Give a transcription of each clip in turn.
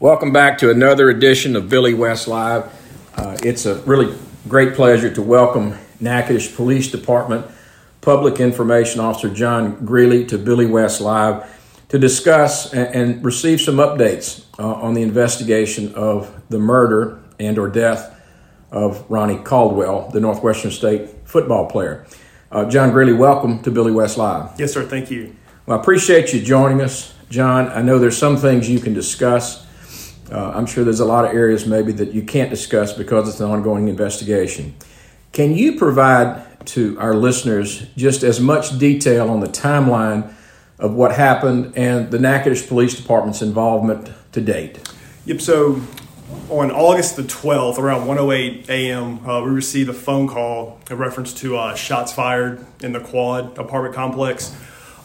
Welcome back to another edition of Billy West Live. Uh, it's a really great pleasure to welcome Natchitoches Police Department Public Information Officer John Greely to Billy West Live to discuss and, and receive some updates uh, on the investigation of the murder and or death of Ronnie Caldwell, the Northwestern State football player. Uh, John Greely, welcome to Billy West Live. Yes, sir. Thank you. Well, I appreciate you joining us, John. I know there's some things you can discuss. Uh, I'm sure there's a lot of areas maybe that you can't discuss because it's an ongoing investigation. Can you provide to our listeners just as much detail on the timeline of what happened and the Natchitoches Police Department's involvement to date? Yep. So on August the 12th, around 1:08 a.m., uh, we received a phone call in reference to uh, shots fired in the Quad apartment complex.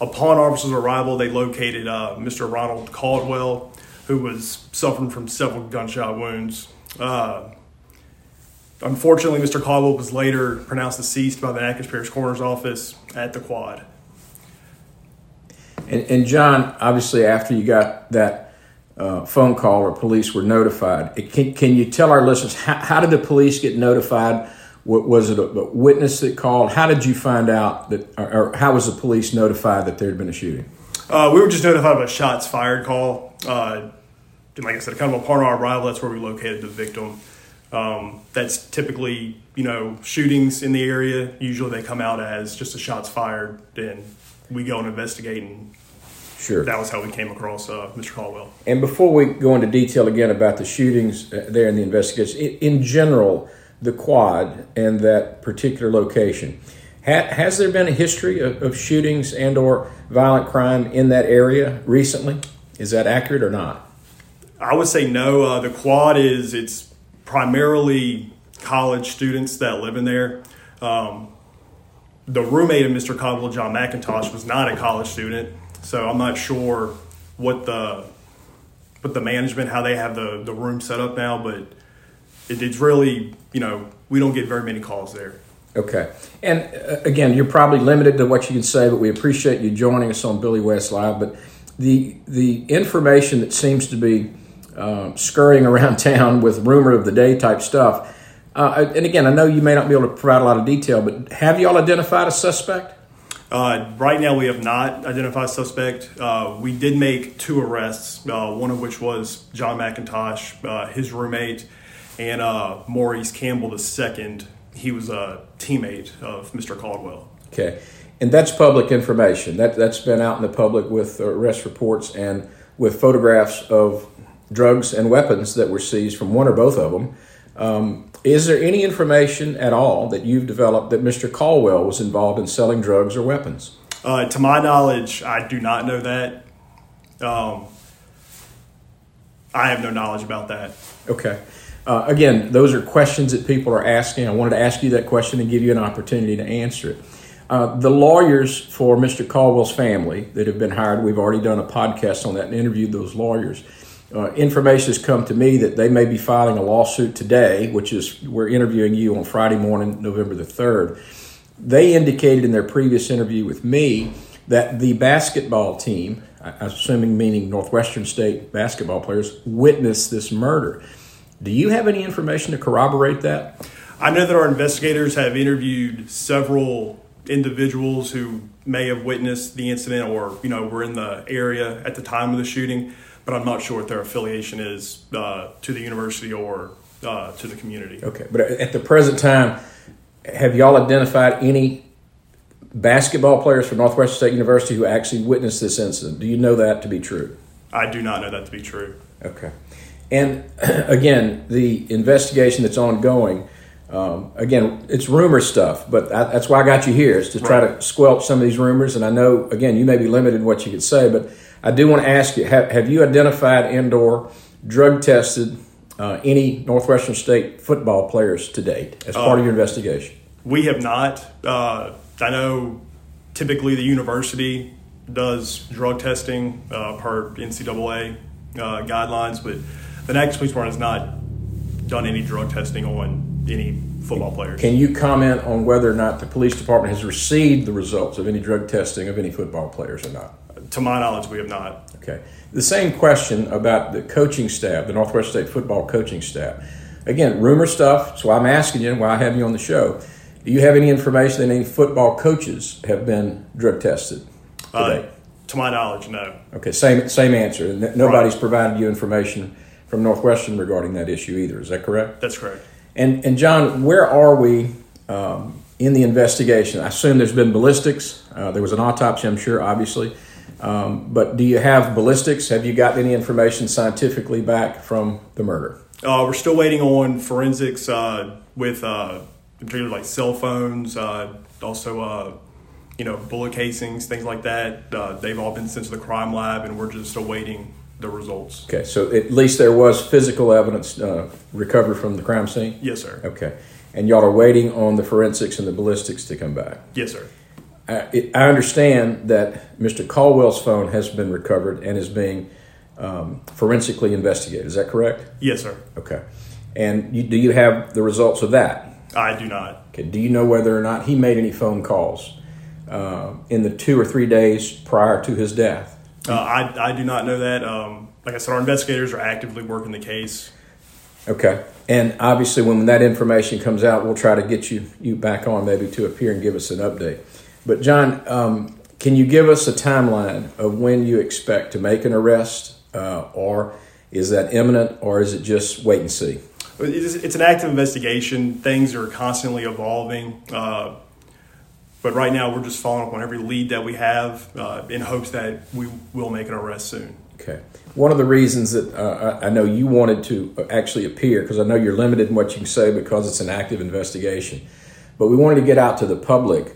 Upon officers' arrival, they located uh, Mr. Ronald Caldwell who was suffering from several gunshot wounds. Uh, unfortunately, Mr. Caldwell was later pronounced deceased by the Natchitoches Parish Coroner's Office at the quad. And, and John, obviously, after you got that uh, phone call or police were notified, can, can you tell our listeners how, how did the police get notified? What Was it a, witness that called? How did you find out that, or how was the police notified that there had been a shooting? Uh, we were just notified of a shots fired call. Uh, like I said, kind of upon our arrival, that's where we located the victim. Um, that's typically, you know, shootings in the area. Usually they come out as just a shots fired, and we go and investigate. And sure, that was how we came across uh, Mr. Caldwell. And before we go into detail again about the shootings uh, there and the investigation, in general, the quad and that particular location Ha- has there been a history of, of shootings and or violent crime in that area recently? Is that accurate or not? I would say no. Uh, the quad is it's primarily college students that live in there. Um, the roommate of Mr. Caldwell, John McIntosh, was not a college student, so I'm not sure what the what the management how they have the the room set up now, but it, it's really you know we don't get very many calls there. Okay. And uh, again, you're probably limited to what you can say, but we appreciate you joining us on Billy West Live. But the the information that seems to be uh, scurrying around town with rumor of the day type stuff. Uh, and again, I know you may not be able to provide a lot of detail, but have you all identified a suspect? Uh, right now, we have not identified a suspect. Uh, we did make two arrests, one of which was John McIntosh, his roommate, and Maurice Campbell, the second, he was a teammate of Mr. Caldwell. Okay, and that's public information. That that's been out in the public with arrest reports and with photographs of drugs and weapons that were seized from one or both of them. Um, is there any information at all that you've developed that Mr. Caldwell was involved in selling drugs or weapons? Uh, to my knowledge, I do not know that. Um, I have no knowledge about that. Okay. Uh, again, those are questions that people are asking. I wanted to ask you that question and give you an opportunity to answer it. Uh, the lawyers for Mr. Caldwell's family that have been hired, we've already done a podcast on that and interviewed those lawyers. Uh, information has come to me that they may be filing a lawsuit today, which is we're interviewing you on Friday morning, November the 3rd. They indicated in their previous interview with me that the basketball team, assuming meaning Northwestern State basketball players, witnessed this murder. Do you have any information to corroborate that? I know that our investigators have interviewed several individuals who may have witnessed the incident or you know were in the area at the time of the shooting, but I'm not sure what their affiliation is uh, to the university or uh, to the community. Okay, but at the present time, have y'all identified any basketball players from Northwestern State University who actually witnessed this incident? Do you know that to be true? I do not know that to be true. Okay. And again, the investigation that's ongoing, um, again, it's rumor stuff, but I, that's why I got you here is to try right. to squelch some of these rumors. And I know, again, you may be limited in what you could say, but I do want to ask you: Have, have you identified and/or drug tested uh, any Northwestern State football players to date as part uh, of your investigation? We have not. Uh, I know typically the university does drug testing uh, per NCAA uh, guidelines, but the Natchitoches Police Department has not done any drug testing on any football players. Can you comment on whether or not the police department has received the results of any drug testing of any football players or not? To my knowledge, we have not. Okay. The same question about the coaching staff, the Northwest State football coaching staff. Again, rumor stuff, so I'm asking you why I have you on the show. Do you have any information that any football coaches have been drug tested today? Uh, to my knowledge, no. Okay, same same answer. Nobody's provided you information from Northwestern regarding that issue either. Is that correct? That's correct. And and John, where are we um, in the investigation? I assume there's been ballistics. Uh, there was an autopsy, I'm sure, obviously. Um, but do you have ballistics? Have you got any information scientifically back from the murder? Uh, we're still waiting on forensics uh, with, uh, in particular, like cell phones, uh, also, uh, you know, bullet casings, things like that. Uh, they've all been sent to the crime lab, and we're just awaiting the results. Okay, so at least there was physical evidence uh, recovered from the crime scene? Yes, sir. Okay. And y'all are waiting on the forensics and the ballistics to come back? Yes, sir. I, it, I understand that Mr. Caldwell's phone has been recovered and is being um, forensically investigated. Is that correct? Yes, sir. Okay. And you, do you have the results of that? I do not. Okay. Do you know whether or not he made any phone calls uh, in the two or three days prior to his death? Uh, I, I do not know that. Um, like I said, our investigators are actively working the case. Okay. And obviously, when that information comes out, we'll try to get you you back on maybe to appear and give us an update. But John, um, can you give us a timeline of when you expect to make an arrest, uh, or is that imminent, or is it just wait and see? It's, it's an active investigation. Things are constantly evolving. Uh, but right now, we're just following up on every lead that we have uh, in hopes that we will make an arrest soon. Okay. One of the reasons that uh, I know you wanted to actually appear, because I know you're limited in what you can say because it's an active investigation, but we wanted to get out to the public.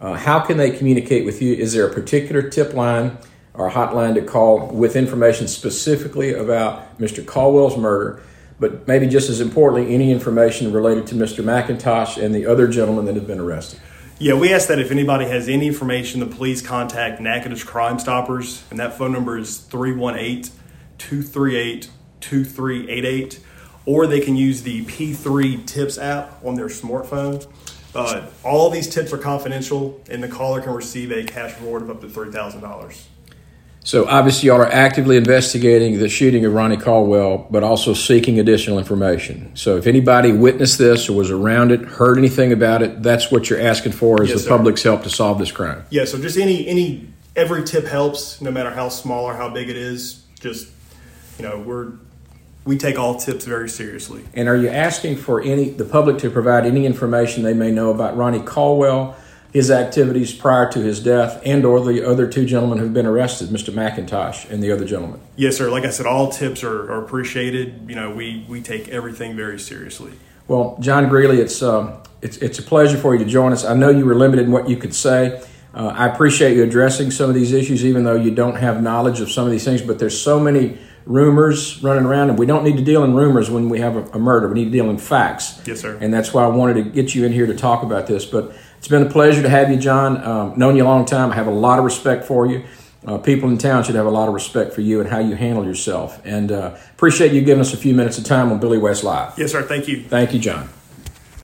Uh, how can they communicate with you? Is there a particular tip line or hotline to call with information specifically about Mr. Caldwell's murder, but maybe just as importantly, any information related to Mr. McIntosh and the other gentlemen that have been arrested? Yeah, we ask that if anybody has any information, the police contact Natchitoches Crime Stoppers, and that phone number is 318 238 2388, or they can use the P3 Tips app on their smartphone. Uh, all these tips are confidential, and the caller can receive a cash reward of up to $3,000. So obviously, y'all are actively investigating the shooting of Ronnie Caldwell, but also seeking additional information. So if anybody witnessed this or was around it, heard anything about it, that's what you're asking for is Yes, the sir. public's help to solve this crime. Yeah, so just any any every tip helps, no matter how small or how big it is. Just you know, we're we take all tips very seriously. And are you asking for any the public to provide any information they may know about Ronnie Caldwell, his activities prior to his death, and or the other two gentlemen who've been arrested, Mr. McIntosh and the other gentleman? Yes, sir. Like I said, all tips are, are appreciated. You know, we we take everything very seriously. Well, John Greely, it's um, it's it's a pleasure for you to join us. I know you were limited in what you could say. Uh, I appreciate you addressing some of these issues, even though you don't have knowledge of some of these things. But there's so many rumors running around, and we don't need to deal in rumors when we have a, a murder. We need to deal in facts. Yes, sir. And that's why I wanted to get you in here to talk about this. But it's been a pleasure to have you, John. Um, known you a long time. I have a lot of respect for you. Uh, people in town should have a lot of respect for you and how you handle yourself. And uh, appreciate you giving us a few minutes of time on Billy West Live. Yes, sir. Thank you. Thank you, John.